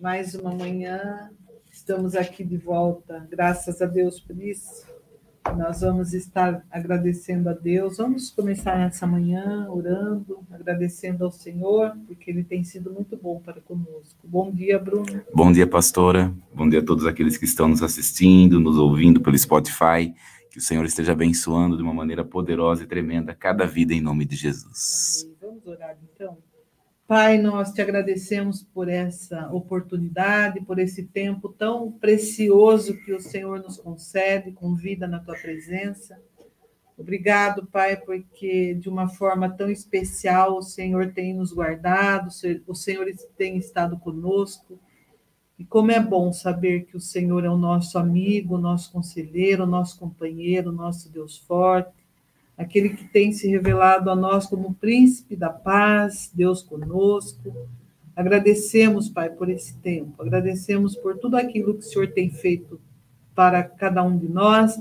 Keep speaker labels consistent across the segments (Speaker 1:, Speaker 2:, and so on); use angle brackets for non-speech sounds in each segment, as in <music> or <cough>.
Speaker 1: mais uma manhã. Estamos aqui de volta, graças a Deus por isso. Nós vamos estar agradecendo a Deus. Vamos começar essa manhã orando, agradecendo ao Senhor, porque Ele tem sido muito bom para conosco. Bom dia, Bruno.
Speaker 2: Bom dia, pastora. Bom dia a todos aqueles que estão nos assistindo, nos ouvindo pelo Spotify. Que o Senhor esteja abençoando de uma maneira poderosa e tremenda cada vida em nome de Jesus.
Speaker 1: Amém. Vamos orar então. Pai, nós te agradecemos por essa oportunidade, por esse tempo tão precioso que o Senhor nos concede, com vida na tua presença. Obrigado, Pai, porque de uma forma tão especial o Senhor tem nos guardado, o Senhor tem estado conosco. E como é bom saber que o Senhor é o nosso amigo, nosso conselheiro, nosso companheiro, nosso Deus forte aquele que tem se revelado a nós como príncipe da paz, Deus conosco. Agradecemos, Pai, por esse tempo, agradecemos por tudo aquilo que o Senhor tem feito para cada um de nós.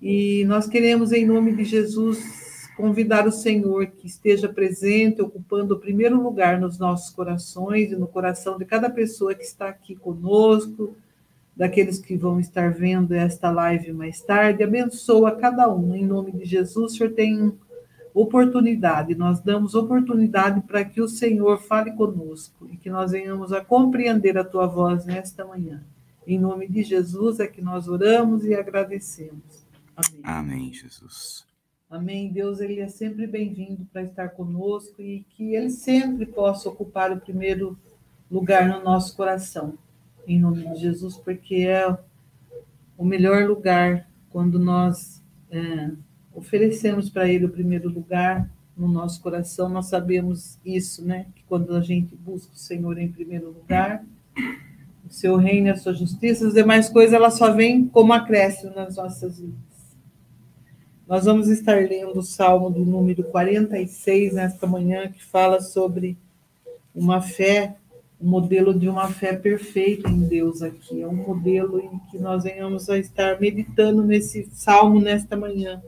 Speaker 1: E nós queremos, em nome de Jesus, convidar o Senhor que esteja presente, ocupando o primeiro lugar nos nossos corações e no coração de cada pessoa que está aqui conosco, daqueles que vão estar vendo esta live mais tarde. Abençoa cada um, em nome de Jesus. O Senhor tem oportunidade, nós damos oportunidade para que o Senhor fale conosco e que nós venhamos a compreender a tua voz nesta manhã. Em nome de Jesus é que nós oramos e agradecemos.
Speaker 2: Amém. Amém, Jesus.
Speaker 1: Amém. Deus, ele é sempre bem-vindo para estar conosco e que ele sempre possa ocupar o primeiro lugar no nosso coração em nome de Jesus, porque é o melhor lugar quando nós é, oferecemos para Ele o primeiro lugar no nosso coração. Nós sabemos isso, né? Que quando a gente busca o Senhor em primeiro lugar, o seu reino a sua justiça, as demais coisas elas só vêm como acréscimo nas nossas vidas. Nós vamos estar lendo o Salmo do número 46 nesta manhã, que fala sobre uma fé o modelo de uma fé perfeita em Deus aqui. É um modelo em que nós venhamos a estar meditando nesse salmo nesta manhã,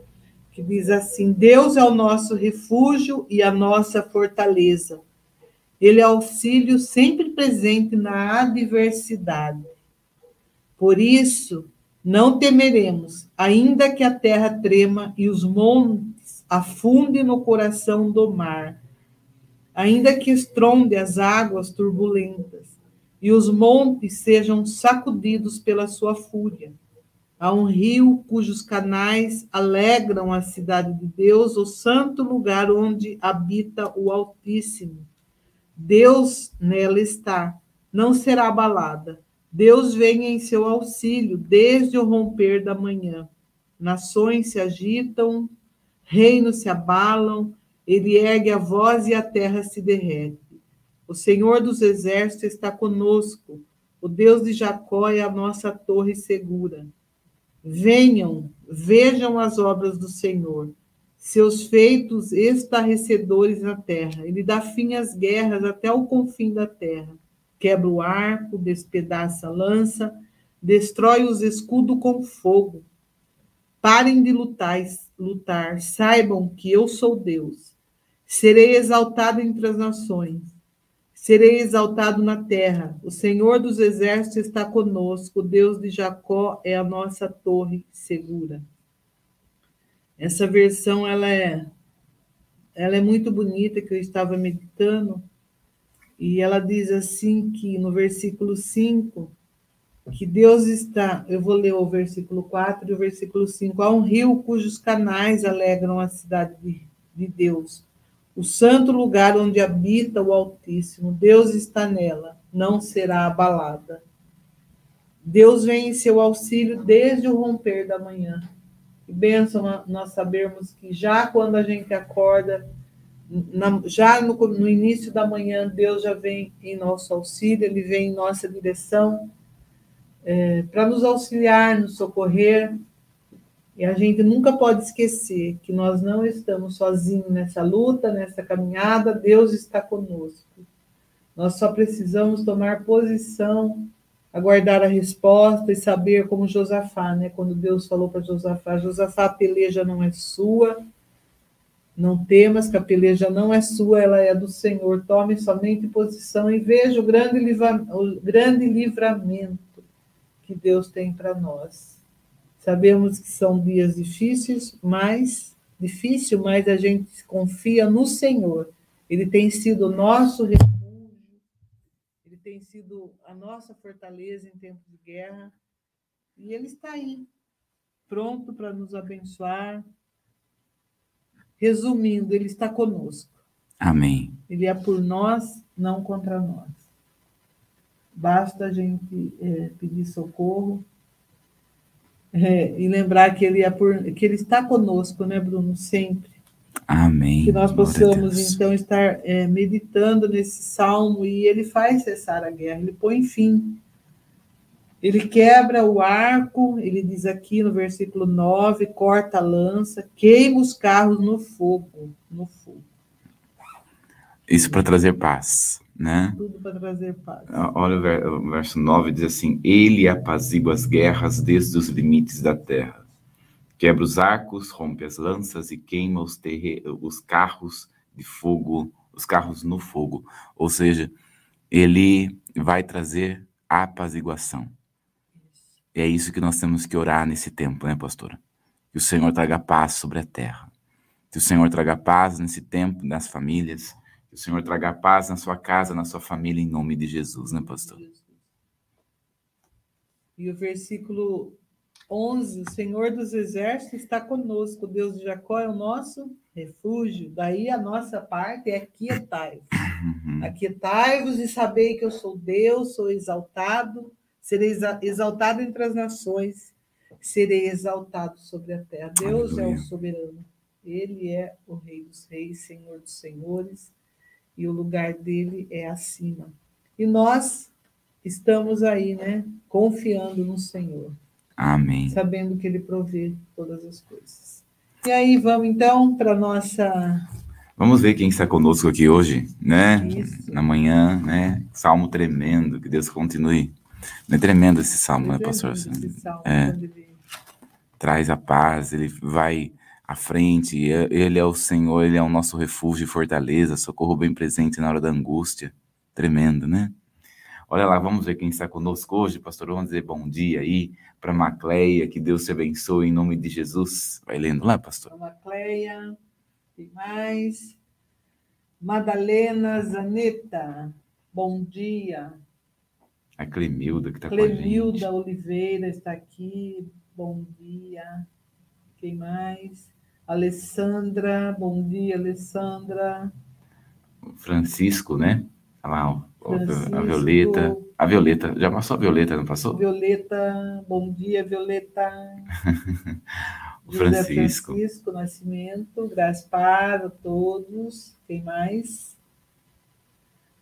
Speaker 1: que diz assim: Deus é o nosso refúgio e a nossa fortaleza. Ele é auxílio sempre presente na adversidade. Por isso, não temeremos, ainda que a terra trema e os montes afundem no coração do mar ainda que estronde as águas turbulentas e os montes sejam sacudidos pela sua fúria. Há um rio cujos canais alegram a cidade de Deus, o santo lugar onde habita o Altíssimo. Deus nela está, não será abalada. Deus vem em seu auxílio desde o romper da manhã. Nações se agitam, reinos se abalam, ele ergue a voz e a terra se derrete. O Senhor dos exércitos está conosco. O Deus de Jacó é a nossa torre segura. Venham, vejam as obras do Senhor, seus feitos estarrecedores na terra. Ele dá fim às guerras até o confim da terra. Quebra o arco, despedaça a lança, destrói os escudos com fogo. Parem de lutar, lutar, saibam que eu sou Deus. Serei exaltado entre as nações, serei exaltado na terra. O Senhor dos exércitos está conosco, o Deus de Jacó é a nossa torre segura. Essa versão ela é ela é muito bonita que eu estava meditando e ela diz assim que no versículo 5 que Deus está, eu vou ler o versículo 4 e o versículo 5, há um rio cujos canais alegram a cidade de, de Deus o santo lugar onde habita o Altíssimo. Deus está nela, não será abalada. Deus vem em seu auxílio desde o romper da manhã. Que bênção nós sabermos que já quando a gente acorda, já no, no início da manhã, Deus já vem em nosso auxílio, Ele vem em nossa direção é, para nos auxiliar, nos socorrer, e a gente nunca pode esquecer que nós não estamos sozinhos nessa luta, nessa caminhada, Deus está conosco. Nós só precisamos tomar posição, aguardar a resposta e saber como Josafá, né? Quando Deus falou para Josafá, Josafá, a peleja não é sua, Não temas, que a peleja não é sua, ela é do Senhor. Tome somente posição e veja o grande, livra, o grande livramento que Deus tem para nós. Sabemos que são dias difíceis, mas difícil, mas a gente confia no Senhor. Ele tem sido o nosso refúgio, ele tem sido a nossa fortaleza em tempos de guerra, e ele está aí, pronto para nos abençoar, Resumindo, ele está conosco.
Speaker 2: Amém.
Speaker 1: Ele é por nós, não contra nós. Basta a gente é, pedir socorro é, e lembrar que ele é por, que ele está conosco, né, Bruno? Sempre.
Speaker 2: Amém.
Speaker 1: Que nós possamos então estar é, meditando nesse salmo e ele faz cessar a guerra, ele põe fim ele quebra o arco, ele diz aqui no versículo 9, corta a lança, queima os carros no fogo, no fogo.
Speaker 2: Isso para trazer paz, né?
Speaker 1: Tudo para trazer paz.
Speaker 2: Olha o verso 9, diz assim: Ele apazigua as guerras desde os limites da terra. Quebra os arcos, rompe as lanças e queima os, terre... os carros de fogo, os carros no fogo. Ou seja, ele vai trazer apaziguação. É isso que nós temos que orar nesse tempo, né, pastora? Que o Senhor traga paz sobre a terra. Que o Senhor traga paz nesse tempo nas famílias. Que o Senhor traga paz na sua casa, na sua família, em nome de Jesus, né, pastor?
Speaker 1: E o versículo 11: O Senhor dos Exércitos está conosco, Deus de Jacó é o nosso refúgio. Daí a nossa parte é aquietai-vos. Uhum. Aquietai-vos e sabei que eu sou Deus, sou exaltado serei exaltado entre as nações, serei exaltado sobre a terra. Deus Aleluia. é o soberano, ele é o Rei dos Reis, Senhor dos Senhores, e o lugar dele é acima. E nós estamos aí, né, confiando no Senhor.
Speaker 2: Amém.
Speaker 1: Sabendo que ele provê todas as coisas. E aí, vamos então para nossa
Speaker 2: Vamos ver quem está conosco aqui hoje, né? Isso. Na manhã, né? Salmo tremendo, que Deus continue é tremendo esse salmo, né, pastor? Esse salmo, é, traz a paz, ele vai à frente, ele é o Senhor, ele é o nosso refúgio e fortaleza, socorro bem presente na hora da angústia. Tremendo, né? Olha lá, vamos ver quem está conosco hoje, pastor. Vamos dizer bom dia aí para Macleia, que Deus te abençoe em nome de Jesus. Vai lendo lá, pastor.
Speaker 1: Macleia, e mais. Madalena Zaneta, bom dia.
Speaker 2: A Clemilda que está com a gente.
Speaker 1: Clemilda Oliveira está aqui. Bom dia. Quem mais? Alessandra, bom dia, Alessandra.
Speaker 2: Francisco, né? Olha lá, Francisco. a Violeta. A Violeta, já passou a Violeta, não passou?
Speaker 1: Violeta, bom dia, Violeta. <laughs>
Speaker 2: o Francisco.
Speaker 1: Francisco Nascimento, graças para todos. Quem mais?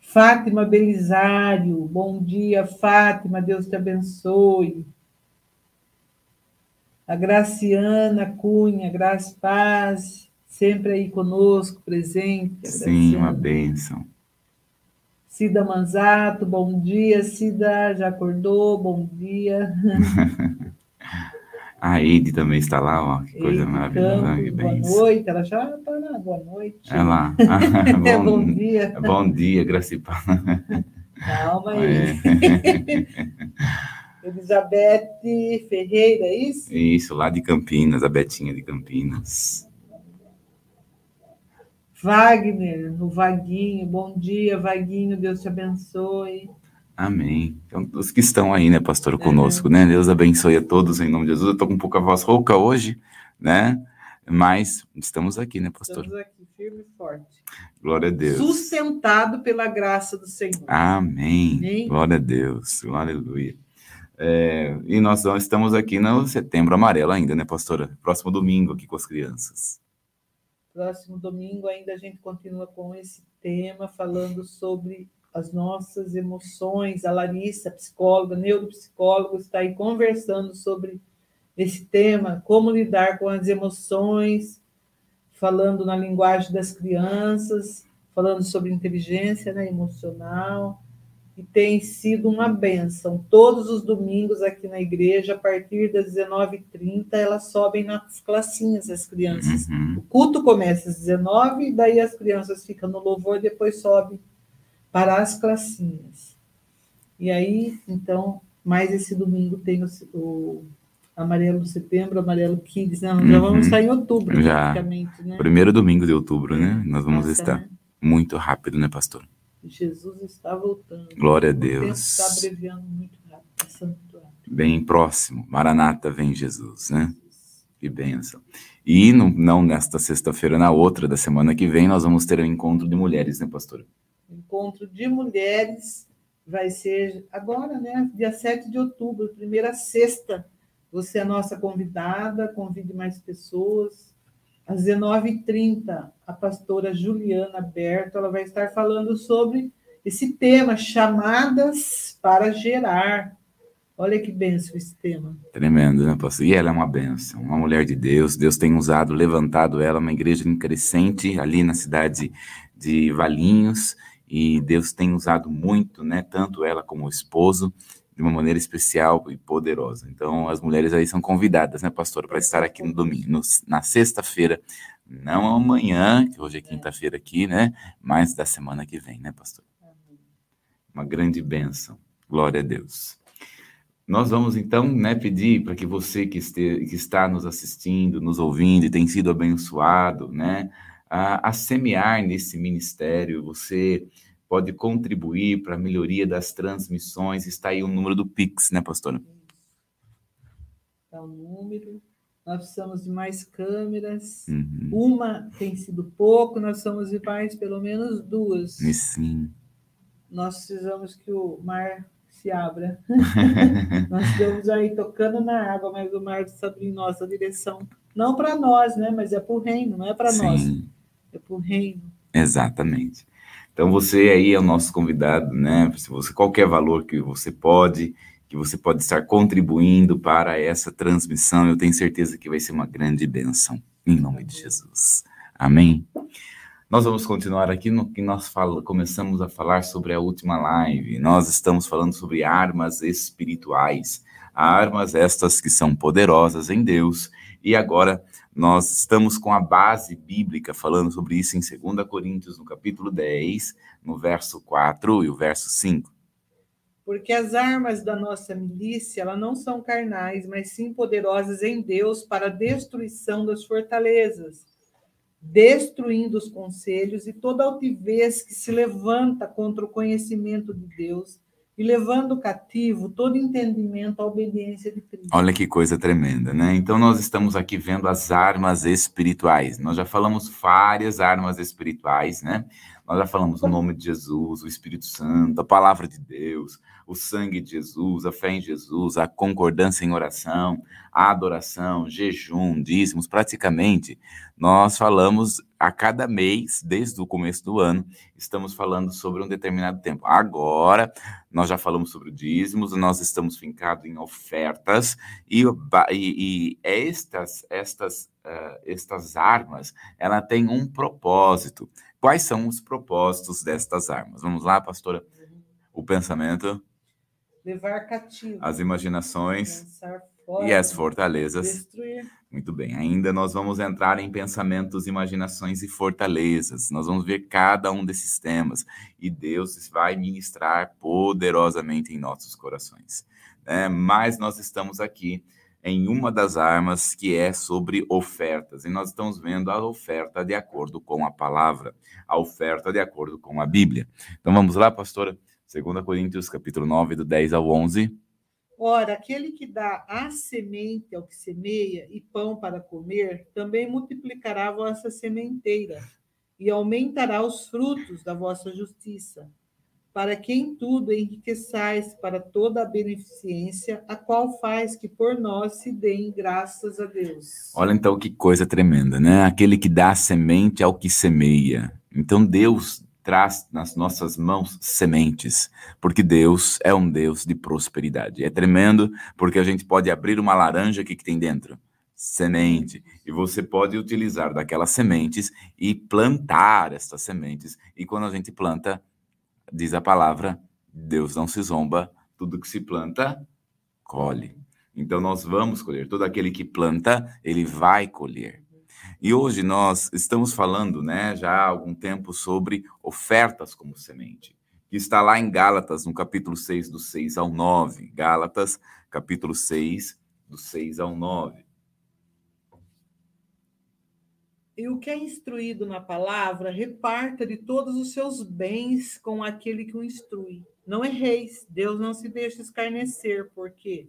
Speaker 1: Fátima Belisário, bom dia, Fátima, Deus te abençoe. A Graciana Cunha, Graça Paz, sempre aí conosco, presente.
Speaker 2: Sim, uma bênção.
Speaker 1: Cida Manzato, bom dia, Cida, já acordou? Bom dia. <laughs>
Speaker 2: A Eide também está lá, ó, que coisa maravilhosa.
Speaker 1: Campos, boa noite, ela já está na boa noite.
Speaker 2: É lá. <laughs>
Speaker 1: bom, bom, dia.
Speaker 2: Bom dia, Gracipá.
Speaker 1: Calma aí. É. <laughs> Elizabeth Ferreira, é isso?
Speaker 2: Isso, lá de Campinas, a Betinha de Campinas.
Speaker 1: Wagner, o Vaguinho, bom dia, Vaguinho, Deus te abençoe.
Speaker 2: Amém. Então, os que estão aí, né, pastor, conosco, né? Deus abençoe a todos em nome de Jesus. Eu estou com um pouco a voz rouca hoje, né? Mas estamos aqui, né, pastor?
Speaker 1: Estamos aqui, firme e forte.
Speaker 2: Glória a Deus.
Speaker 1: Sustentado pela graça do Senhor.
Speaker 2: Amém. Amém. Glória a Deus. Aleluia. É, e nós estamos aqui no setembro amarelo ainda, né, pastora? Próximo domingo aqui com as crianças.
Speaker 1: Próximo domingo ainda a gente continua com esse tema, falando sobre as nossas emoções. A Larissa, psicóloga, neuropsicóloga, está aí conversando sobre esse tema, como lidar com as emoções, falando na linguagem das crianças, falando sobre inteligência né, emocional. E tem sido uma benção. Todos os domingos aqui na igreja, a partir das 19h30, elas sobem nas classinhas, as crianças. Uhum. O culto começa às 19 h daí as crianças ficam no louvor, depois sobe para as classinhas. E aí, então, mais esse domingo tem o, o Amarelo Setembro, Amarelo Kids, né? Já vamos uhum. estar em outubro,
Speaker 2: Já. praticamente, né? Primeiro domingo de outubro, né? Nós vamos Nossa, estar. Né? Muito rápido, né, pastor?
Speaker 1: Jesus está voltando.
Speaker 2: Glória a Deus. O tempo
Speaker 1: está abreviando muito rápido. É santuário.
Speaker 2: Bem próximo. Maranata vem Jesus, né? Que bênção. E no, não nesta sexta-feira, na outra da semana que vem, nós vamos ter um encontro de mulheres, né, pastor?
Speaker 1: Encontro de mulheres vai ser agora, né? Dia 7 de outubro, primeira sexta. Você é nossa convidada, convide mais pessoas às 19h30, a pastora Juliana Berto ela vai estar falando sobre esse tema, chamadas para gerar. Olha que benção esse tema.
Speaker 2: Tremendo, né, pastor? E ela é uma benção, uma mulher de Deus. Deus tem usado, levantado ela, uma igreja crescente ali na cidade de Valinhos. E Deus tem usado muito, né, tanto ela como o esposo, de uma maneira especial e poderosa. Então, as mulheres aí são convidadas, né, pastor, para estar aqui no domingo, no, na sexta-feira, não amanhã, que hoje é quinta-feira aqui, né, mas da semana que vem, né, pastor? Uma grande bênção. Glória a Deus. Nós vamos então, né, pedir para que você que, este, que está nos assistindo, nos ouvindo e tem sido abençoado, né, a, a semear nesse ministério, você pode contribuir para a melhoria das transmissões. Está aí o número do Pix, né, pastora?
Speaker 1: Está o número. Nós precisamos de mais câmeras. Uhum. Uma tem sido pouco, nós precisamos de mais, pelo menos duas.
Speaker 2: E sim.
Speaker 1: Nós precisamos que o mar se abra. <laughs> nós estamos aí tocando na água, mas o mar está em nossa direção. Não para nós, né? Mas é para o reino, não é para nós. É para o reino.
Speaker 2: Exatamente. Então você aí é o nosso convidado, né? Se você qualquer valor que você pode, que você pode estar contribuindo para essa transmissão, eu tenho certeza que vai ser uma grande bênção, em nome de Jesus. Amém. Nós vamos continuar aqui no que nós fala, começamos a falar sobre a última live. Nós estamos falando sobre armas espirituais, armas estas que são poderosas em Deus. E agora nós estamos com a base bíblica falando sobre isso em 2 Coríntios, no capítulo 10, no verso 4 e o verso 5.
Speaker 1: Porque as armas da nossa milícia, elas não são carnais, mas sim poderosas em Deus para a destruição das fortalezas, destruindo os conselhos e toda altivez que se levanta contra o conhecimento de Deus e levando cativo todo entendimento à obediência de Cristo.
Speaker 2: Olha que coisa tremenda, né? Então nós estamos aqui vendo as armas espirituais. Nós já falamos várias armas espirituais, né? Nós já falamos o nome de Jesus, o Espírito Santo, a palavra de Deus, o sangue de Jesus, a fé em Jesus, a concordância em oração, a adoração, jejum, dízimos, praticamente nós falamos a cada mês, desde o começo do ano, estamos falando sobre um determinado tempo. Agora, nós já falamos sobre dízimos, nós estamos fincados em ofertas, e, e, e estas, estas, uh, estas armas, ela tem um propósito. Quais são os propósitos destas armas? Vamos lá, pastora? O pensamento
Speaker 1: levar cativo,
Speaker 2: as imaginações fora, e as fortalezas.
Speaker 1: Destruir.
Speaker 2: Muito bem, ainda nós vamos entrar em pensamentos, imaginações e fortalezas. Nós vamos ver cada um desses temas e Deus vai ministrar poderosamente em nossos corações. É, mas nós estamos aqui em uma das armas que é sobre ofertas. E nós estamos vendo a oferta de acordo com a palavra, a oferta de acordo com a Bíblia. Então vamos lá, pastora? 2 Coríntios, capítulo 9, do 10 ao 11.
Speaker 1: Ora, aquele que dá a semente ao que semeia e pão para comer, também multiplicará a vossa sementeira e aumentará os frutos da vossa justiça, para que em tudo enriqueçais para toda a beneficência, a qual faz que por nós se deem graças a Deus.
Speaker 2: Olha então que coisa tremenda, né? Aquele que dá semente ao que semeia. Então Deus traz nas nossas mãos sementes, porque Deus é um Deus de prosperidade. É tremendo, porque a gente pode abrir uma laranja, o que, que tem dentro? Semente. E você pode utilizar daquelas sementes e plantar estas sementes. E quando a gente planta, diz a palavra, Deus não se zomba, tudo que se planta, colhe. Então nós vamos colher. Todo aquele que planta, ele vai colher. E hoje nós estamos falando, né, já há algum tempo sobre ofertas como semente, que está lá em Gálatas, no capítulo 6, do 6 ao 9. Gálatas, capítulo 6, do 6 ao 9.
Speaker 1: E o que é instruído na palavra, reparta de todos os seus bens com aquele que o instrui. Não erreis, Deus não se deixa escarnecer, porque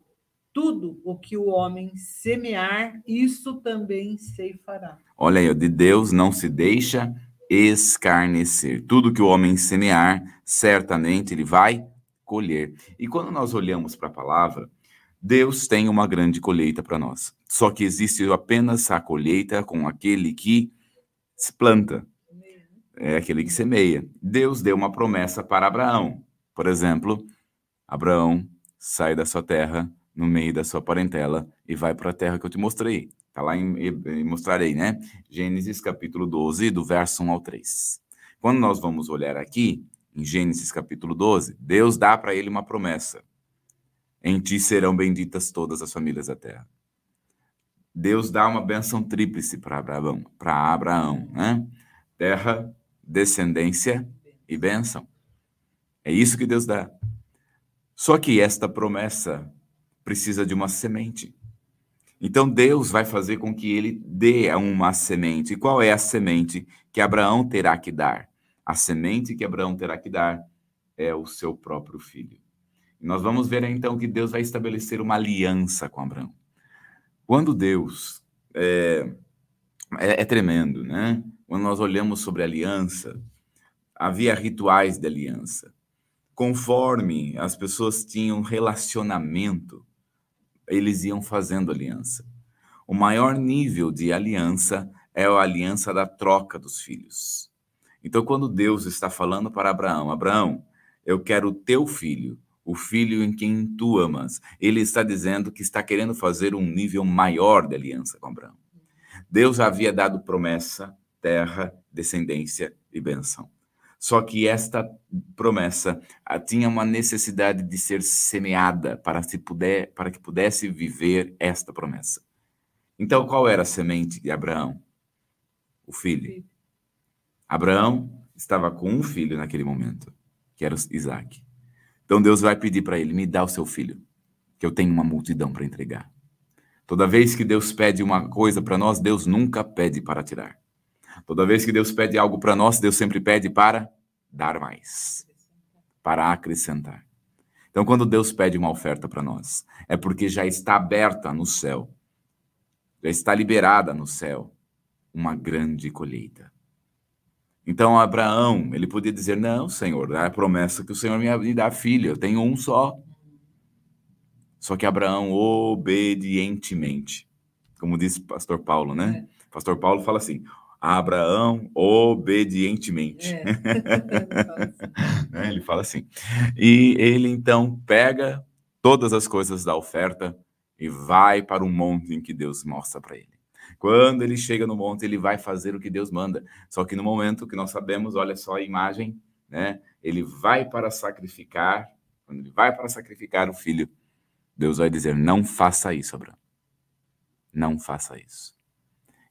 Speaker 1: tudo o que o homem semear, isso também se fará.
Speaker 2: Olha aí, de Deus não se deixa escarnecer. Tudo que o homem semear, certamente ele vai colher. E quando nós olhamos para a palavra, Deus tem uma grande colheita para nós. Só que existe apenas a colheita com aquele que se planta. É aquele que semeia. Deus deu uma promessa para Abraão. Por exemplo, Abraão sai da sua terra, no meio da sua parentela, e vai para a terra que eu te mostrei. Está lá em, em Mostrarei, né? Gênesis capítulo 12, do verso 1 ao 3. Quando nós vamos olhar aqui, em Gênesis capítulo 12, Deus dá para ele uma promessa. Em ti serão benditas todas as famílias da terra. Deus dá uma benção tríplice para Abraão, para Abraão, né? Terra, descendência e bênção. É isso que Deus dá. Só que esta promessa precisa de uma semente. Então Deus vai fazer com que ele dê uma semente. E qual é a semente que Abraão terá que dar? A semente que Abraão terá que dar é o seu próprio filho. Nós vamos ver então que Deus vai estabelecer uma aliança com Abraão. Quando Deus é, é, é tremendo, né? Quando nós olhamos sobre aliança, havia rituais de aliança. Conforme as pessoas tinham relacionamento, eles iam fazendo aliança. O maior nível de aliança é a aliança da troca dos filhos. Então, quando Deus está falando para Abraão, Abraão, eu quero o teu filho, o filho em quem tu amas. Ele está dizendo que está querendo fazer um nível maior de aliança com Abraão. Deus havia dado promessa, terra, descendência e benção. Só que esta promessa ah, tinha uma necessidade de ser semeada para, se puder, para que pudesse viver esta promessa. Então, qual era a semente de Abraão? O filho. Abraão estava com um filho naquele momento, que era Isaac. Então Deus vai pedir para ele: me dá o seu filho, que eu tenho uma multidão para entregar. Toda vez que Deus pede uma coisa para nós, Deus nunca pede para tirar. Toda vez que Deus pede algo para nós, Deus sempre pede para dar mais, para acrescentar. Então, quando Deus pede uma oferta para nós, é porque já está aberta no céu, já está liberada no céu uma grande colheita. Então, Abraão, ele podia dizer: Não, Senhor, é a promessa que o Senhor me dá filho, eu tenho um só. Só que Abraão, obedientemente, como disse o pastor Paulo, né? É. Pastor Paulo fala assim: Abraão, obedientemente. É. <laughs> Né, ele fala assim. E ele então pega todas as coisas da oferta e vai para um monte em que Deus mostra para ele. Quando ele chega no monte, ele vai fazer o que Deus manda. Só que no momento que nós sabemos, olha só a imagem, né? Ele vai para sacrificar, quando ele vai para sacrificar o filho, Deus vai dizer: "Não faça isso, Abraão. Não faça isso."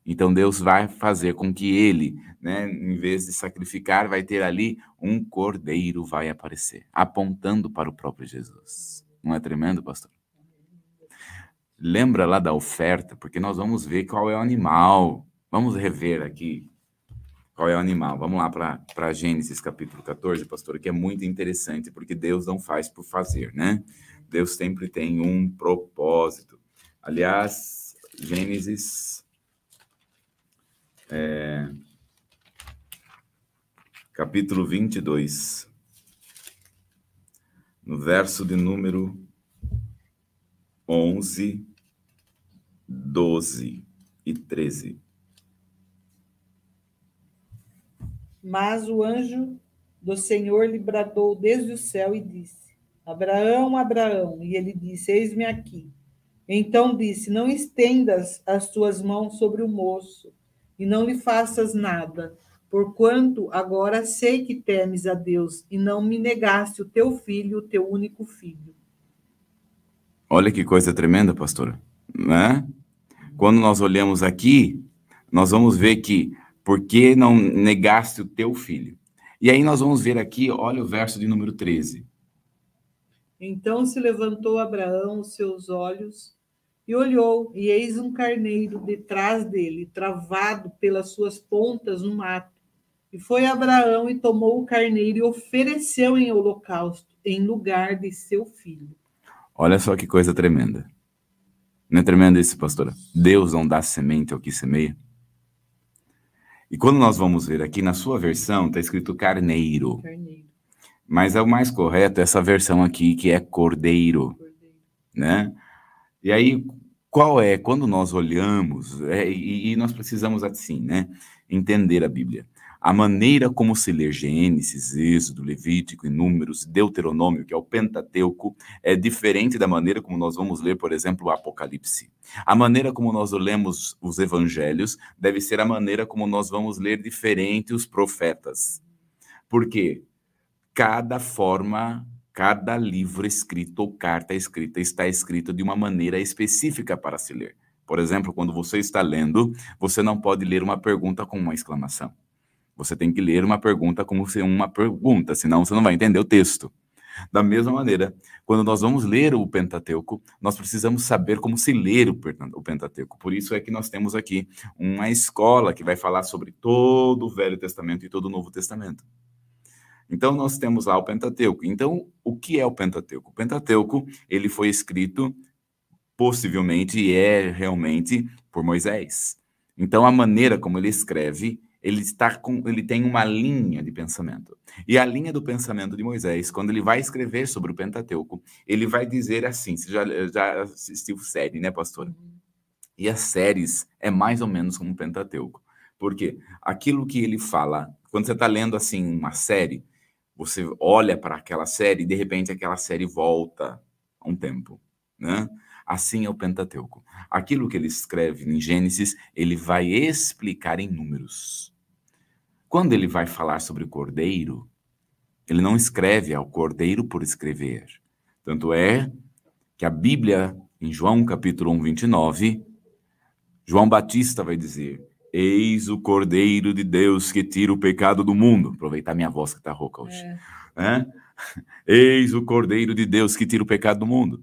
Speaker 2: Então Deus vai fazer com que ele, né, em vez de sacrificar, vai ter ali um cordeiro vai aparecer, apontando para o próprio Jesus. Não é tremendo, pastor? Lembra lá da oferta, porque nós vamos ver qual é o animal. Vamos rever aqui qual é o animal. Vamos lá para Gênesis capítulo 14, pastor, que é muito interessante, porque Deus não faz por fazer, né? Deus sempre tem um propósito. Aliás, Gênesis. É, capítulo 22, no verso de número 11 12 e 13.
Speaker 1: Mas o anjo do Senhor lhe bradou desde o céu e disse: Abraão, Abraão. E ele disse: Eis-me aqui. Então disse: Não estendas as tuas mãos sobre o moço e não lhe faças nada, Porquanto agora sei que temes a Deus e não me negaste o teu filho, o teu único filho.
Speaker 2: Olha que coisa tremenda, pastora, né? Quando nós olhamos aqui, nós vamos ver que por que não negaste o teu filho? E aí nós vamos ver aqui, olha o verso de número 13.
Speaker 1: Então se levantou Abraão os seus olhos e olhou, e eis um carneiro detrás dele, travado pelas suas pontas no mato. E foi Abraão e tomou o carneiro e ofereceu em holocausto, em lugar de seu filho.
Speaker 2: Olha só que coisa tremenda. Não é tremendo isso, pastora? Deus não dá semente ao que semeia. E quando nós vamos ver aqui na sua versão, está escrito carneiro. carneiro. Mas é o mais correto essa versão aqui, que é cordeiro. cordeiro. Né? E aí, qual é? Quando nós olhamos, é, e, e nós precisamos assim, né? Entender a Bíblia. A maneira como se lê Gênesis, Êxodo, Levítico e Números, Deuteronômio, que é o Pentateuco, é diferente da maneira como nós vamos ler, por exemplo, o Apocalipse. A maneira como nós lemos os evangelhos deve ser a maneira como nós vamos ler diferente os profetas. Por quê? Cada forma, cada livro escrito ou carta escrita está escrito de uma maneira específica para se ler. Por exemplo, quando você está lendo, você não pode ler uma pergunta com uma exclamação. Você tem que ler uma pergunta como se uma pergunta, senão você não vai entender o texto. Da mesma maneira, quando nós vamos ler o Pentateuco, nós precisamos saber como se ler o Pentateuco. Por isso é que nós temos aqui uma escola que vai falar sobre todo o Velho Testamento e todo o Novo Testamento. Então nós temos lá o Pentateuco. Então, o que é o Pentateuco? O Pentateuco, ele foi escrito possivelmente e é realmente por Moisés. Então a maneira como ele escreve ele está com, ele tem uma linha de pensamento. E a linha do pensamento de Moisés, quando ele vai escrever sobre o Pentateuco, ele vai dizer assim, você já, já assistiu série, né, pastor? E as séries é mais ou menos como o Pentateuco. Porque aquilo que ele fala, quando você está lendo assim uma série, você olha para aquela série e de repente aquela série volta um tempo, né? Assim é o Pentateuco. Aquilo que ele escreve em Gênesis, ele vai explicar em números. Quando ele vai falar sobre o cordeiro, ele não escreve ao cordeiro por escrever. Tanto é que a Bíblia, em João capítulo 1, 29, João Batista vai dizer: Eis o cordeiro de Deus que tira o pecado do mundo. Aproveitar minha voz que está rouca hoje. É. É? <laughs> Eis o cordeiro de Deus que tira o pecado do mundo.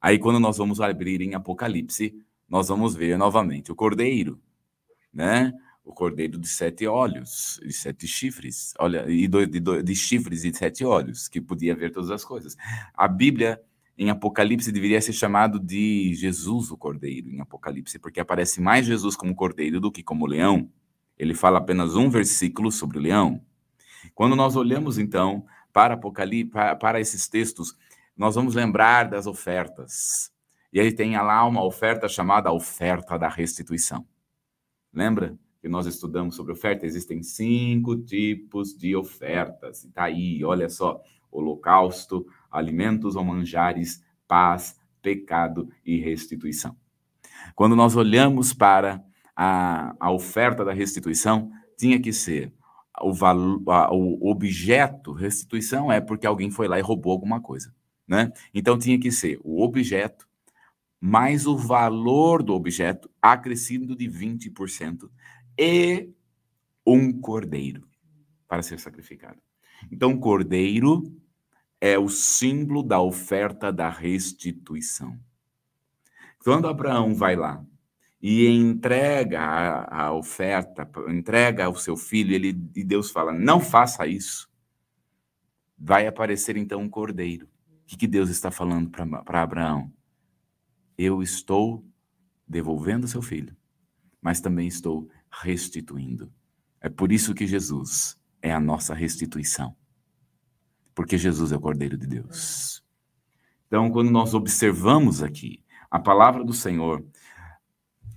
Speaker 2: Aí, quando nós vamos abrir em Apocalipse, nós vamos ver novamente o cordeiro, né? O cordeiro de sete olhos, de sete chifres, olha, e do, de, de chifres e sete olhos, que podia ver todas as coisas. A Bíblia, em Apocalipse, deveria ser chamado de Jesus o cordeiro, em Apocalipse, porque aparece mais Jesus como cordeiro do que como leão. Ele fala apenas um versículo sobre o leão. Quando nós olhamos, então, para Apocalipse, para esses textos, nós vamos lembrar das ofertas. E aí tem lá uma oferta chamada oferta da restituição. Lembra? Que nós estudamos sobre oferta, existem cinco tipos de ofertas. Está aí, olha só: holocausto, alimentos ou manjares, paz, pecado e restituição. Quando nós olhamos para a, a oferta da restituição, tinha que ser o, valor, o objeto, restituição é porque alguém foi lá e roubou alguma coisa, né? Então tinha que ser o objeto mais o valor do objeto acrescido de 20% e um cordeiro para ser sacrificado. Então, cordeiro é o símbolo da oferta da restituição. Quando Abraão vai lá e entrega a, a oferta, entrega ao seu filho, ele, e Deus fala: não faça isso, vai aparecer então um cordeiro. O que, que Deus está falando para Abraão? Eu estou devolvendo seu filho, mas também estou restituindo. É por isso que Jesus é a nossa restituição. Porque Jesus é o Cordeiro de Deus. Então, quando nós observamos aqui a palavra do Senhor,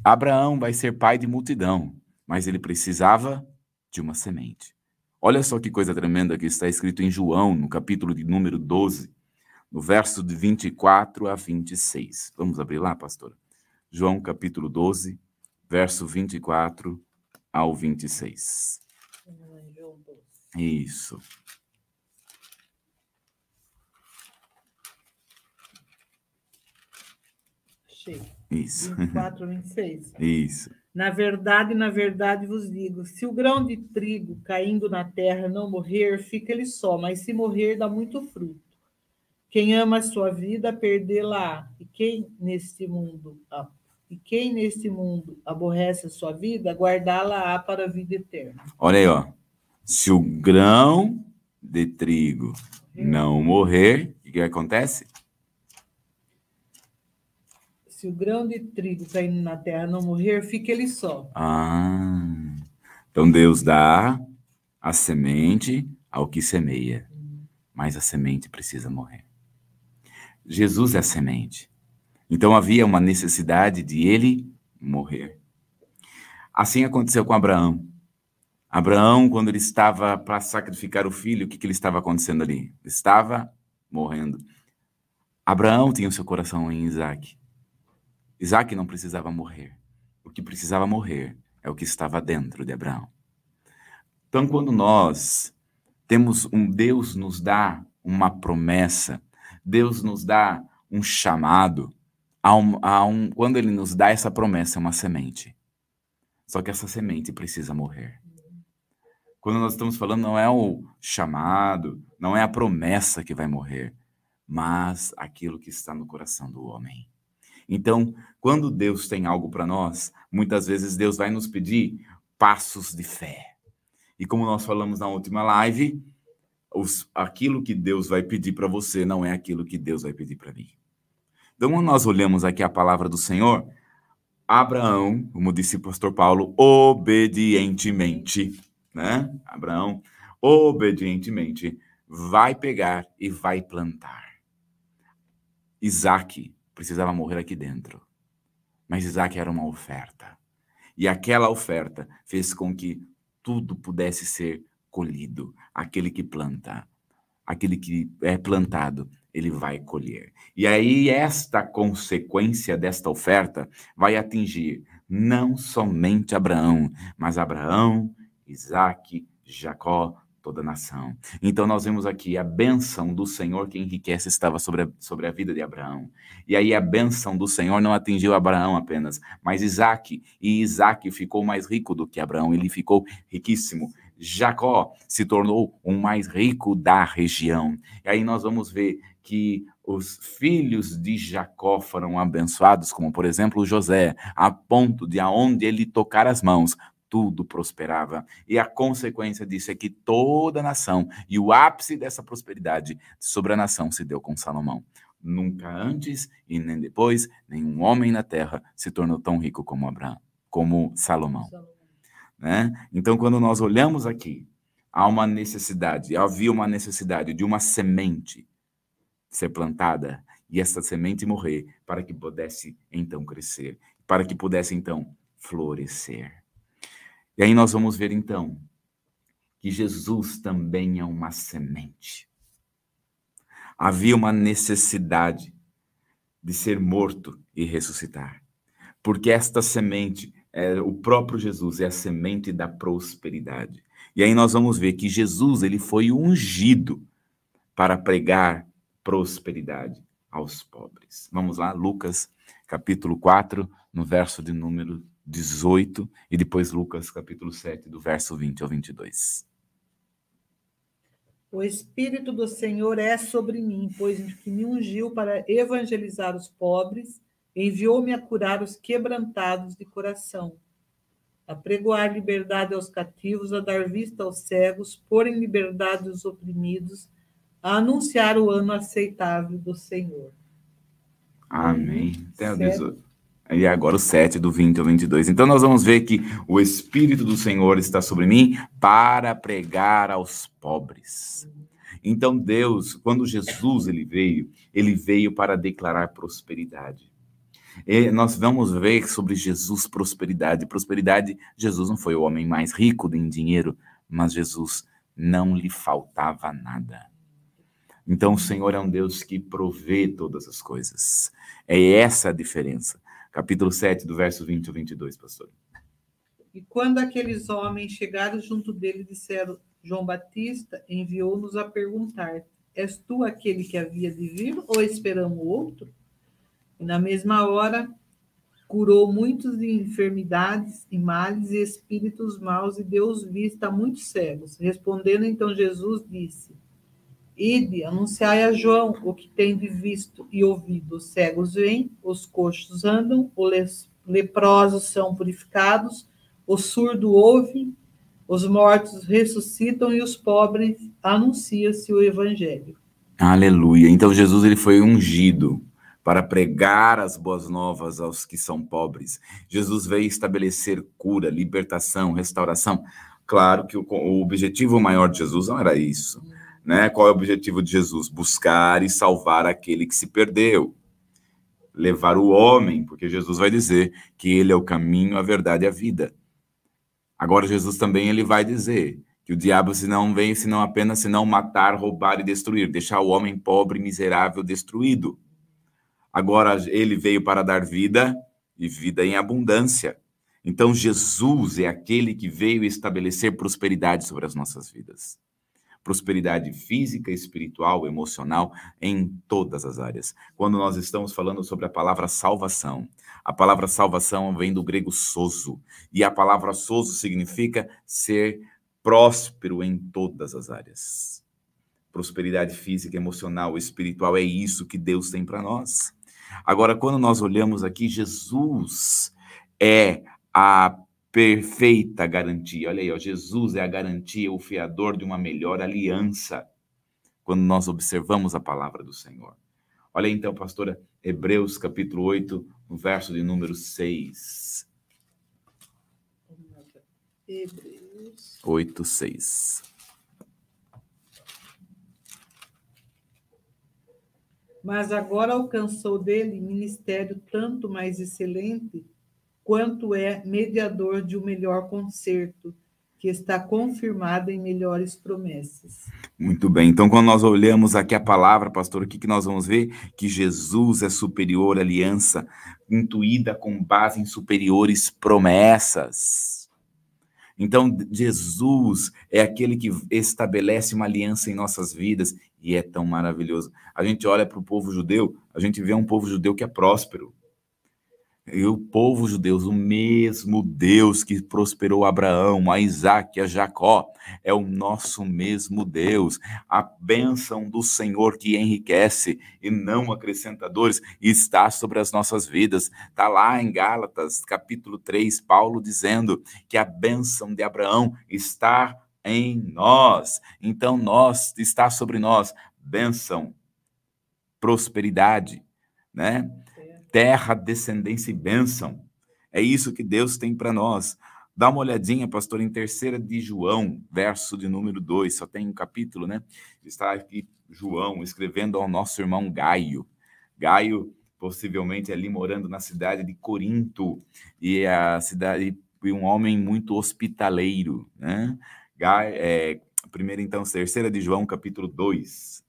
Speaker 2: Abraão vai ser pai de multidão, mas ele precisava de uma semente. Olha só que coisa tremenda que está escrito em João, no capítulo de número 12, no verso de 24 a 26. Vamos abrir lá, pastor? João capítulo 12, verso 24 ao 26. Isso.
Speaker 1: Achei.
Speaker 2: Isso.
Speaker 1: 24 26. <laughs>
Speaker 2: Isso.
Speaker 1: Na verdade, na verdade vos digo: se o grão de trigo caindo na terra não morrer, fica ele só, mas se morrer, dá muito fruto. Quem ama a sua vida, perdê-la. E quem neste mundo, ah, e quem neste mundo aborrece a sua vida, guardá-la para a vida eterna.
Speaker 2: Olha aí, ó. Se o grão de trigo não morrer, o que acontece?
Speaker 1: Se o grão de trigo caindo na terra não morrer, fica ele só.
Speaker 2: Ah. Então Deus dá a semente ao que semeia, mas a semente precisa morrer. Jesus é a semente. Então havia uma necessidade de ele morrer. Assim aconteceu com Abraão. Abraão, quando ele estava para sacrificar o filho, o que, que ele estava acontecendo ali? Estava morrendo. Abraão tinha o seu coração em Isaac. Isaac não precisava morrer. O que precisava morrer é o que estava dentro de Abraão. Então, quando nós temos um Deus nos dá uma promessa, Deus nos dá um chamado. A um, a um, quando ele nos dá essa promessa, é uma semente. Só que essa semente precisa morrer. Quando nós estamos falando, não é o chamado, não é a promessa que vai morrer, mas aquilo que está no coração do homem. Então, quando Deus tem algo para nós, muitas vezes Deus vai nos pedir passos de fé. E como nós falamos na última live, os, aquilo que Deus vai pedir para você não é aquilo que Deus vai pedir para mim. Então, quando nós olhamos aqui a palavra do Senhor, Abraão, como disse o pastor Paulo, obedientemente, né? Abraão, obedientemente, vai pegar e vai plantar. Isaac precisava morrer aqui dentro. Mas Isaac era uma oferta. E aquela oferta fez com que tudo pudesse ser colhido. Aquele que planta, aquele que é plantado, ele vai colher. E aí, esta consequência desta oferta vai atingir não somente Abraão, mas Abraão, Isaac, Jacó, toda a nação. Então nós vemos aqui a bênção do Senhor que enriquece estava sobre a, sobre a vida de Abraão. E aí a bênção do Senhor não atingiu Abraão apenas, mas Isaac. E Isaac ficou mais rico do que Abraão, ele ficou riquíssimo. Jacó se tornou o mais rico da região. E aí nós vamos ver que os filhos de Jacó foram abençoados, como por exemplo José, a ponto de aonde ele tocar as mãos, tudo prosperava. E a consequência disso é que toda a nação e o ápice dessa prosperidade sobre a nação se deu com Salomão. Nunca antes e nem depois, nenhum homem na terra se tornou tão rico como Abraão, como Salomão. Né? Então, quando nós olhamos aqui, há uma necessidade, havia uma necessidade de uma semente ser plantada e essa semente morrer para que pudesse então crescer, para que pudesse então florescer. E aí nós vamos ver então que Jesus também é uma semente. Havia uma necessidade de ser morto e ressuscitar, porque esta semente é, o próprio Jesus é a semente da prosperidade. E aí nós vamos ver que Jesus ele foi ungido para pregar prosperidade aos pobres. Vamos lá, Lucas capítulo 4, no verso de número 18, e depois Lucas capítulo 7, do verso 20 ao 22.
Speaker 1: O Espírito do Senhor é sobre mim, pois que me ungiu para evangelizar os pobres Enviou-me a curar os quebrantados de coração, a pregoar liberdade aos cativos, a dar vista aos cegos, pôr em liberdade os oprimidos, a anunciar o ano aceitável do Senhor.
Speaker 2: Amém. Até o 18. E agora o 7, do 20 ao 22. Então nós vamos ver que o Espírito do Senhor está sobre mim para pregar aos pobres. Então Deus, quando Jesus ele veio, ele veio para declarar prosperidade. E nós vamos ver sobre Jesus prosperidade. Prosperidade, Jesus não foi o homem mais rico em dinheiro, mas Jesus não lhe faltava nada. Então o Senhor é um Deus que provê todas as coisas. É essa a diferença. Capítulo 7, do verso 20 ao 22, pastor.
Speaker 1: E quando aqueles homens chegaram junto dele, disseram: João Batista enviou-nos a perguntar: És tu aquele que havia de vir ou esperamos outro? E na mesma hora curou muitos de enfermidades e males e espíritos maus e deu vista a muitos cegos. Respondendo então Jesus disse: Ide, anunciai a João o que tem de visto e ouvido. Os cegos vêm, os coxos andam, os leprosos são purificados, o surdo ouve, os mortos ressuscitam e os pobres anuncia-se o evangelho.
Speaker 2: Aleluia. Então Jesus ele foi ungido para pregar as boas novas aos que são pobres. Jesus veio estabelecer cura, libertação, restauração. Claro que o, o objetivo maior de Jesus não era isso. Né? Qual é o objetivo de Jesus? Buscar e salvar aquele que se perdeu. Levar o homem, porque Jesus vai dizer que ele é o caminho, a verdade e a vida. Agora Jesus também ele vai dizer que o diabo se não vem senão apenas senão matar, roubar e destruir, deixar o homem pobre, miserável, destruído. Agora ele veio para dar vida e vida em abundância. Então Jesus é aquele que veio estabelecer prosperidade sobre as nossas vidas. Prosperidade física, espiritual, emocional, em todas as áreas. Quando nós estamos falando sobre a palavra salvação, a palavra salvação vem do grego soso, e a palavra soso significa ser próspero em todas as áreas. Prosperidade física, emocional, espiritual, é isso que Deus tem para nós. Agora, quando nós olhamos aqui, Jesus é a perfeita garantia. Olha aí, ó, Jesus é a garantia, o fiador de uma melhor aliança. Quando nós observamos a palavra do Senhor. Olha aí, então, pastora, Hebreus capítulo 8, no verso de número 6. Hebreus 8, 6.
Speaker 1: mas agora alcançou dele ministério tanto mais excelente, quanto é mediador de um melhor concerto, que está confirmado em melhores promessas.
Speaker 2: Muito bem. Então, quando nós olhamos aqui a palavra, pastor, o que, que nós vamos ver? Que Jesus é superior aliança, intuída com base em superiores promessas. Então, Jesus é aquele que estabelece uma aliança em nossas vidas e é tão maravilhoso. A gente olha para o povo judeu, a gente vê um povo judeu que é próspero. E o povo judeu, o mesmo Deus que prosperou Abraão, a Isaac, a Jacó, é o nosso mesmo Deus. A bênção do Senhor que enriquece e não acrescentadores está sobre as nossas vidas. Está lá em Gálatas, capítulo 3, Paulo dizendo que a bênção de Abraão está em nós. Então, nós, está sobre nós, bênção, prosperidade, né? Terra, descendência e bênção. É isso que Deus tem para nós. Dá uma olhadinha, pastor, em terceira de João, verso de número 2, só tem um capítulo, né? Está aqui João escrevendo ao nosso irmão Gaio. Gaio, possivelmente ali morando na cidade de Corinto, e a cidade e um homem muito hospitaleiro, né? Gaio, é, primeiro então, terceira de João, capítulo 2,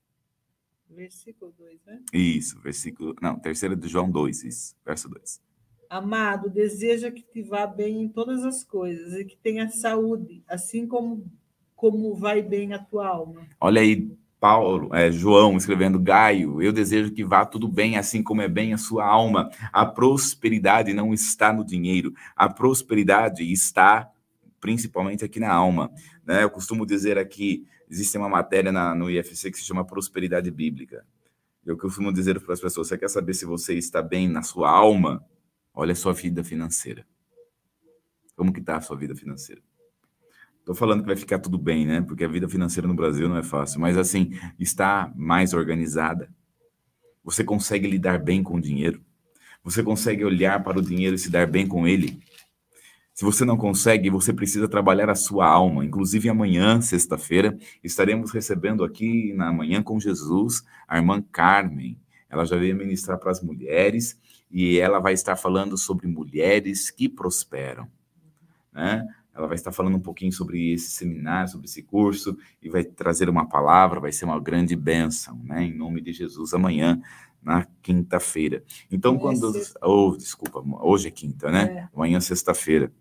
Speaker 1: Versículo 2, né?
Speaker 2: Isso, versículo. Não, terceira de João 2, isso, verso 2.
Speaker 1: Amado, deseja que te vá bem em todas as coisas e que tenha saúde, assim como, como vai bem a tua alma.
Speaker 2: Olha aí, Paulo, é, João escrevendo Gaio, eu desejo que vá tudo bem, assim como é bem a sua alma. A prosperidade não está no dinheiro, a prosperidade está principalmente aqui na alma. Né? Eu costumo dizer aqui, existe uma matéria na, no IFC que se chama prosperidade bíblica. Eu costumo dizer para as pessoas: você quer saber se você está bem na sua alma? Olha a sua vida financeira. Como que está a sua vida financeira? Estou falando que vai ficar tudo bem, né? Porque a vida financeira no Brasil não é fácil, mas assim, está mais organizada. Você consegue lidar bem com o dinheiro. Você consegue olhar para o dinheiro e se dar bem com ele. Se você não consegue, você precisa trabalhar a sua alma. Inclusive, amanhã, sexta-feira, estaremos recebendo aqui na Manhã com Jesus a irmã Carmen. Ela já veio ministrar para as mulheres e ela vai estar falando sobre mulheres que prosperam. Né? Ela vai estar falando um pouquinho sobre esse seminário, sobre esse curso, e vai trazer uma palavra, vai ser uma grande bênção, né? Em nome de Jesus, amanhã, na quinta-feira. Então, quando. Oh, desculpa, hoje é quinta, né? É. Amanhã, sexta-feira.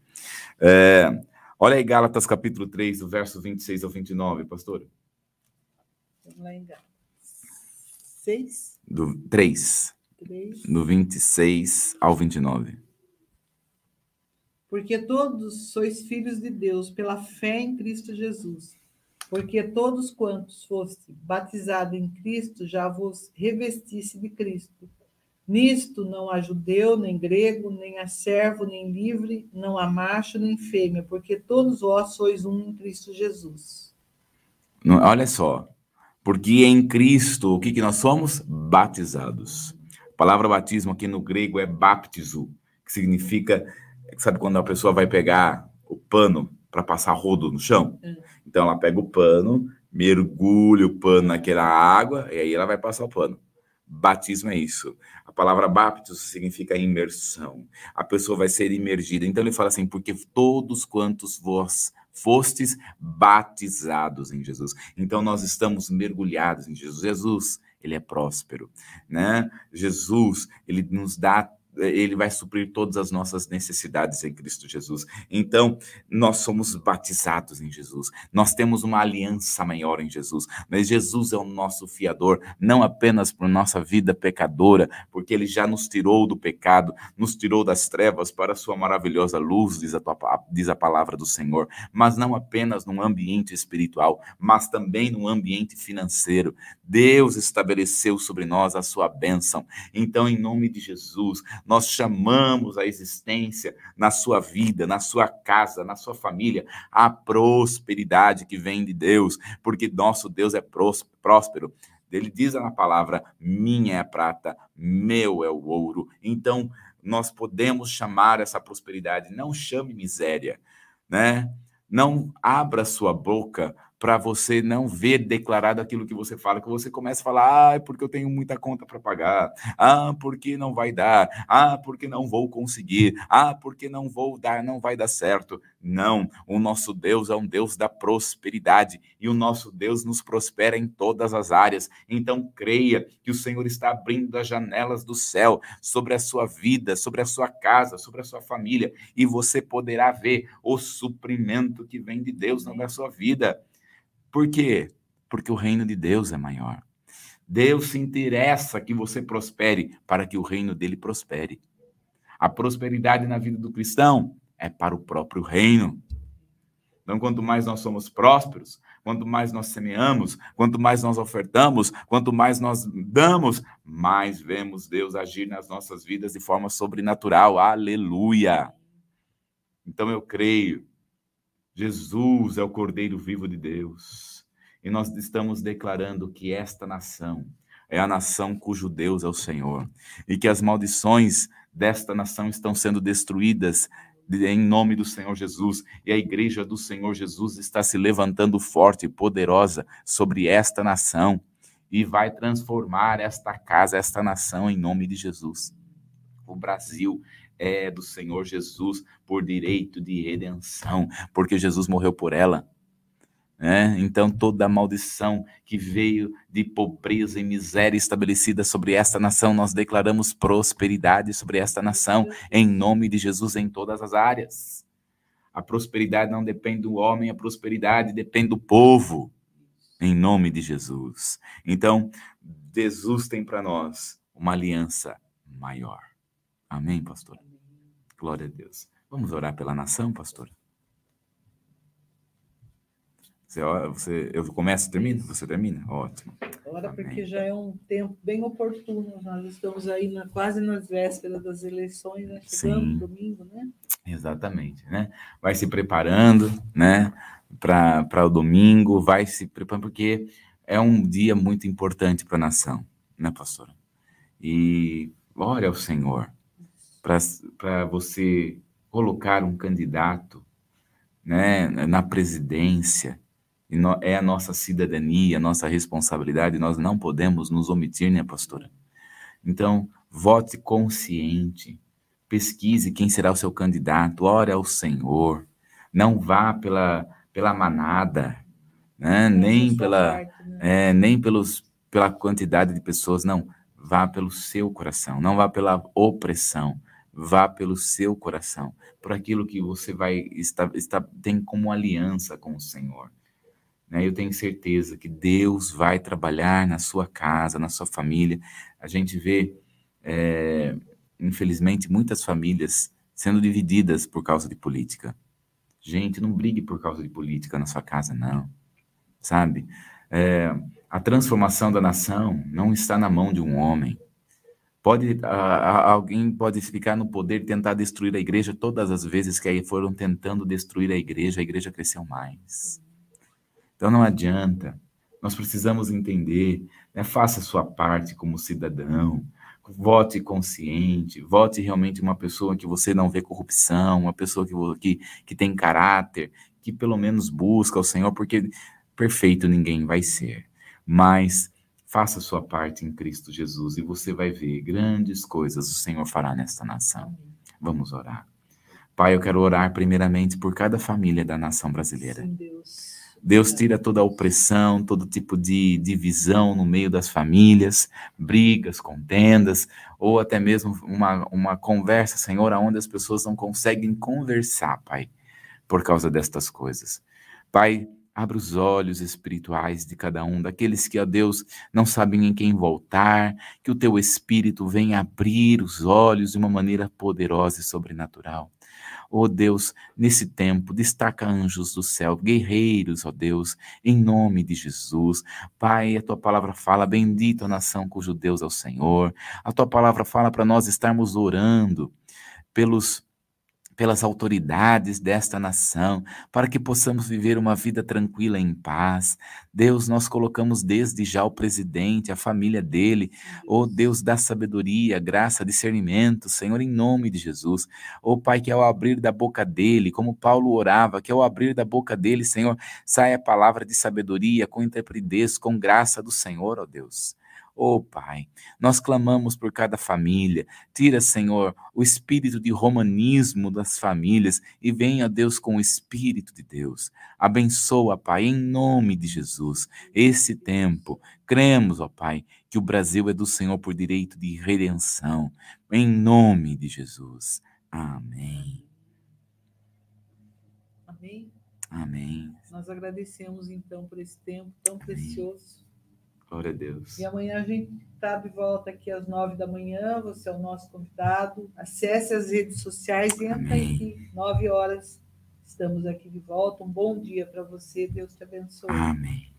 Speaker 2: É, olha aí Gálatas capítulo 3, do verso 26 ao 29, pastor.
Speaker 1: Vamos lá em Gálatas. 6?
Speaker 2: Do 3. 3. Do 26 ao 29.
Speaker 1: Porque todos sois filhos de Deus pela fé em Cristo Jesus. Porque todos quantos foste batizados em Cristo já vos revestisse de Cristo. Nisto não há judeu, nem grego, nem há servo, nem livre, não há macho, nem fêmea, porque todos vós sois um em Cristo Jesus.
Speaker 2: Olha só, porque em Cristo, o que, que nós somos? Batizados. A palavra batismo aqui no grego é baptizo, que significa, sabe quando a pessoa vai pegar o pano para passar rodo no chão? É. Então ela pega o pano, mergulha o pano naquela água e aí ela vai passar o pano. Batismo é isso. A palavra baptismo significa imersão. A pessoa vai ser imergida. Então ele fala assim: porque todos quantos vós fostes batizados em Jesus. Então nós estamos mergulhados em Jesus. Jesus, ele é próspero, né? Jesus, ele nos dá ele vai suprir todas as nossas necessidades em Cristo Jesus. Então, nós somos batizados em Jesus. Nós temos uma aliança maior em Jesus. Mas Jesus é o nosso fiador, não apenas por nossa vida pecadora, porque ele já nos tirou do pecado, nos tirou das trevas para a sua maravilhosa luz, diz a, tua, diz a palavra do Senhor, mas não apenas num ambiente espiritual, mas também no ambiente financeiro. Deus estabeleceu sobre nós a sua bênção. Então, em nome de Jesus, nós chamamos a existência na sua vida, na sua casa, na sua família, a prosperidade que vem de Deus, porque nosso Deus é próspero. Ele diz na palavra: minha é a prata, meu é o ouro. Então, nós podemos chamar essa prosperidade, não chame miséria, né? Não abra sua boca para você não ver declarado aquilo que você fala, que você começa a falar, ah, é porque eu tenho muita conta para pagar, ah, porque não vai dar, ah, porque não vou conseguir, ah, porque não vou dar, não vai dar certo. Não, o nosso Deus é um Deus da prosperidade e o nosso Deus nos prospera em todas as áreas. Então creia que o Senhor está abrindo as janelas do céu sobre a sua vida, sobre a sua casa, sobre a sua família e você poderá ver o suprimento que vem de Deus na sua vida. Por quê? Porque o reino de Deus é maior. Deus se interessa que você prospere para que o reino dele prospere. A prosperidade na vida do cristão é para o próprio reino. Então, quanto mais nós somos prósperos, quanto mais nós semeamos, quanto mais nós ofertamos, quanto mais nós damos, mais vemos Deus agir nas nossas vidas de forma sobrenatural. Aleluia! Então eu creio Jesus é o Cordeiro vivo de Deus. E nós estamos declarando que esta nação é a nação cujo Deus é o Senhor. E que as maldições desta nação estão sendo destruídas em nome do Senhor Jesus. E a igreja do Senhor Jesus está se levantando forte e poderosa sobre esta nação. E vai transformar esta casa, esta nação, em nome de Jesus. O Brasil é do Senhor Jesus por direito de redenção, porque Jesus morreu por ela. Né? Então, toda a maldição que veio de pobreza e miséria estabelecida sobre esta nação, nós declaramos prosperidade sobre esta nação, em nome de Jesus, em todas as áreas. A prosperidade não depende do homem, a prosperidade depende do povo, em nome de Jesus. Então, Jesus tem para nós uma aliança maior. Amém, pastor? Glória a Deus. Vamos orar pela nação, pastor? Você, você, eu começo termino? Você termina? Ótimo.
Speaker 1: Ora, porque já é um tempo bem oportuno. Nós estamos aí na, quase nas vésperas das eleições, né? Chegando Sim. domingo, né?
Speaker 2: Exatamente, né? Vai se preparando, né? Para o domingo, vai se preparando, porque é um dia muito importante para a nação, né, pastora? E glória ao Senhor para você colocar um candidato né, na presidência. No, é a nossa cidadania, a nossa responsabilidade, nós não podemos nos omitir, né, pastora? Então, vote consciente, pesquise quem será o seu candidato, ore ao Senhor, não vá pela, pela manada, né? nem, pela, parte, né? é, nem pelos, pela quantidade de pessoas, não, vá pelo seu coração, não vá pela opressão, vá pelo seu coração, por aquilo que você vai está tem como aliança com o Senhor. Né? Eu tenho certeza que Deus vai trabalhar na sua casa, na sua família. A gente vê, é, infelizmente, muitas famílias sendo divididas por causa de política. Gente, não brigue por causa de política na sua casa, não. Sabe? É, a transformação da nação não está na mão de um homem. Pode, alguém pode ficar no poder e tentar destruir a igreja todas as vezes que aí foram tentando destruir a igreja, a igreja cresceu mais. Então não adianta. Nós precisamos entender, né? faça a sua parte como cidadão, vote consciente, vote realmente uma pessoa que você não vê corrupção, uma pessoa que, que, que tem caráter, que pelo menos busca o Senhor, porque perfeito ninguém vai ser. Mas Faça a sua parte em Cristo Jesus e você vai ver grandes coisas o Senhor fará nesta nação. Vamos orar. Pai, eu quero orar primeiramente por cada família da nação brasileira. Sim, Deus. Deus tira toda a opressão, todo tipo de divisão no meio das famílias, brigas, contendas, ou até mesmo uma, uma conversa, Senhor, onde as pessoas não conseguem conversar, Pai, por causa destas coisas. Pai, Abra os olhos espirituais de cada um, daqueles que, ó Deus, não sabem em quem voltar, que o teu Espírito venha abrir os olhos de uma maneira poderosa e sobrenatural. Ó Deus, nesse tempo, destaca anjos do céu, guerreiros, ó Deus, em nome de Jesus. Pai, a tua palavra fala, bendita a nação cujo Deus é o Senhor. A tua palavra fala para nós estarmos orando pelos pelas autoridades desta nação, para que possamos viver uma vida tranquila em paz. Deus, nós colocamos desde já o presidente, a família dele, oh Deus, da sabedoria, graça, discernimento, Senhor, em nome de Jesus. Oh Pai, que ao abrir da boca dele, como Paulo orava, que ao abrir da boca dele, Senhor, saia a palavra de sabedoria, com intrepidez, com graça do Senhor, ó oh Deus. Oh, Pai, nós clamamos por cada família. Tira, Senhor, o espírito de romanismo das famílias e venha, Deus, com o espírito de Deus. Abençoa, Pai, em nome de Jesus, esse tempo. Cremos, ó Pai, que o Brasil é do Senhor por direito de redenção. Em nome de Jesus. Amém.
Speaker 1: Amém.
Speaker 2: Amém.
Speaker 1: Nós agradecemos então por esse tempo tão Amém. precioso
Speaker 2: Glória a Deus.
Speaker 1: E amanhã a gente está de volta aqui às nove da manhã. Você é o nosso convidado. Acesse as redes sociais e entra Amém. aqui. Nove horas. Estamos aqui de volta. Um bom dia para você. Deus te abençoe.
Speaker 2: Amém.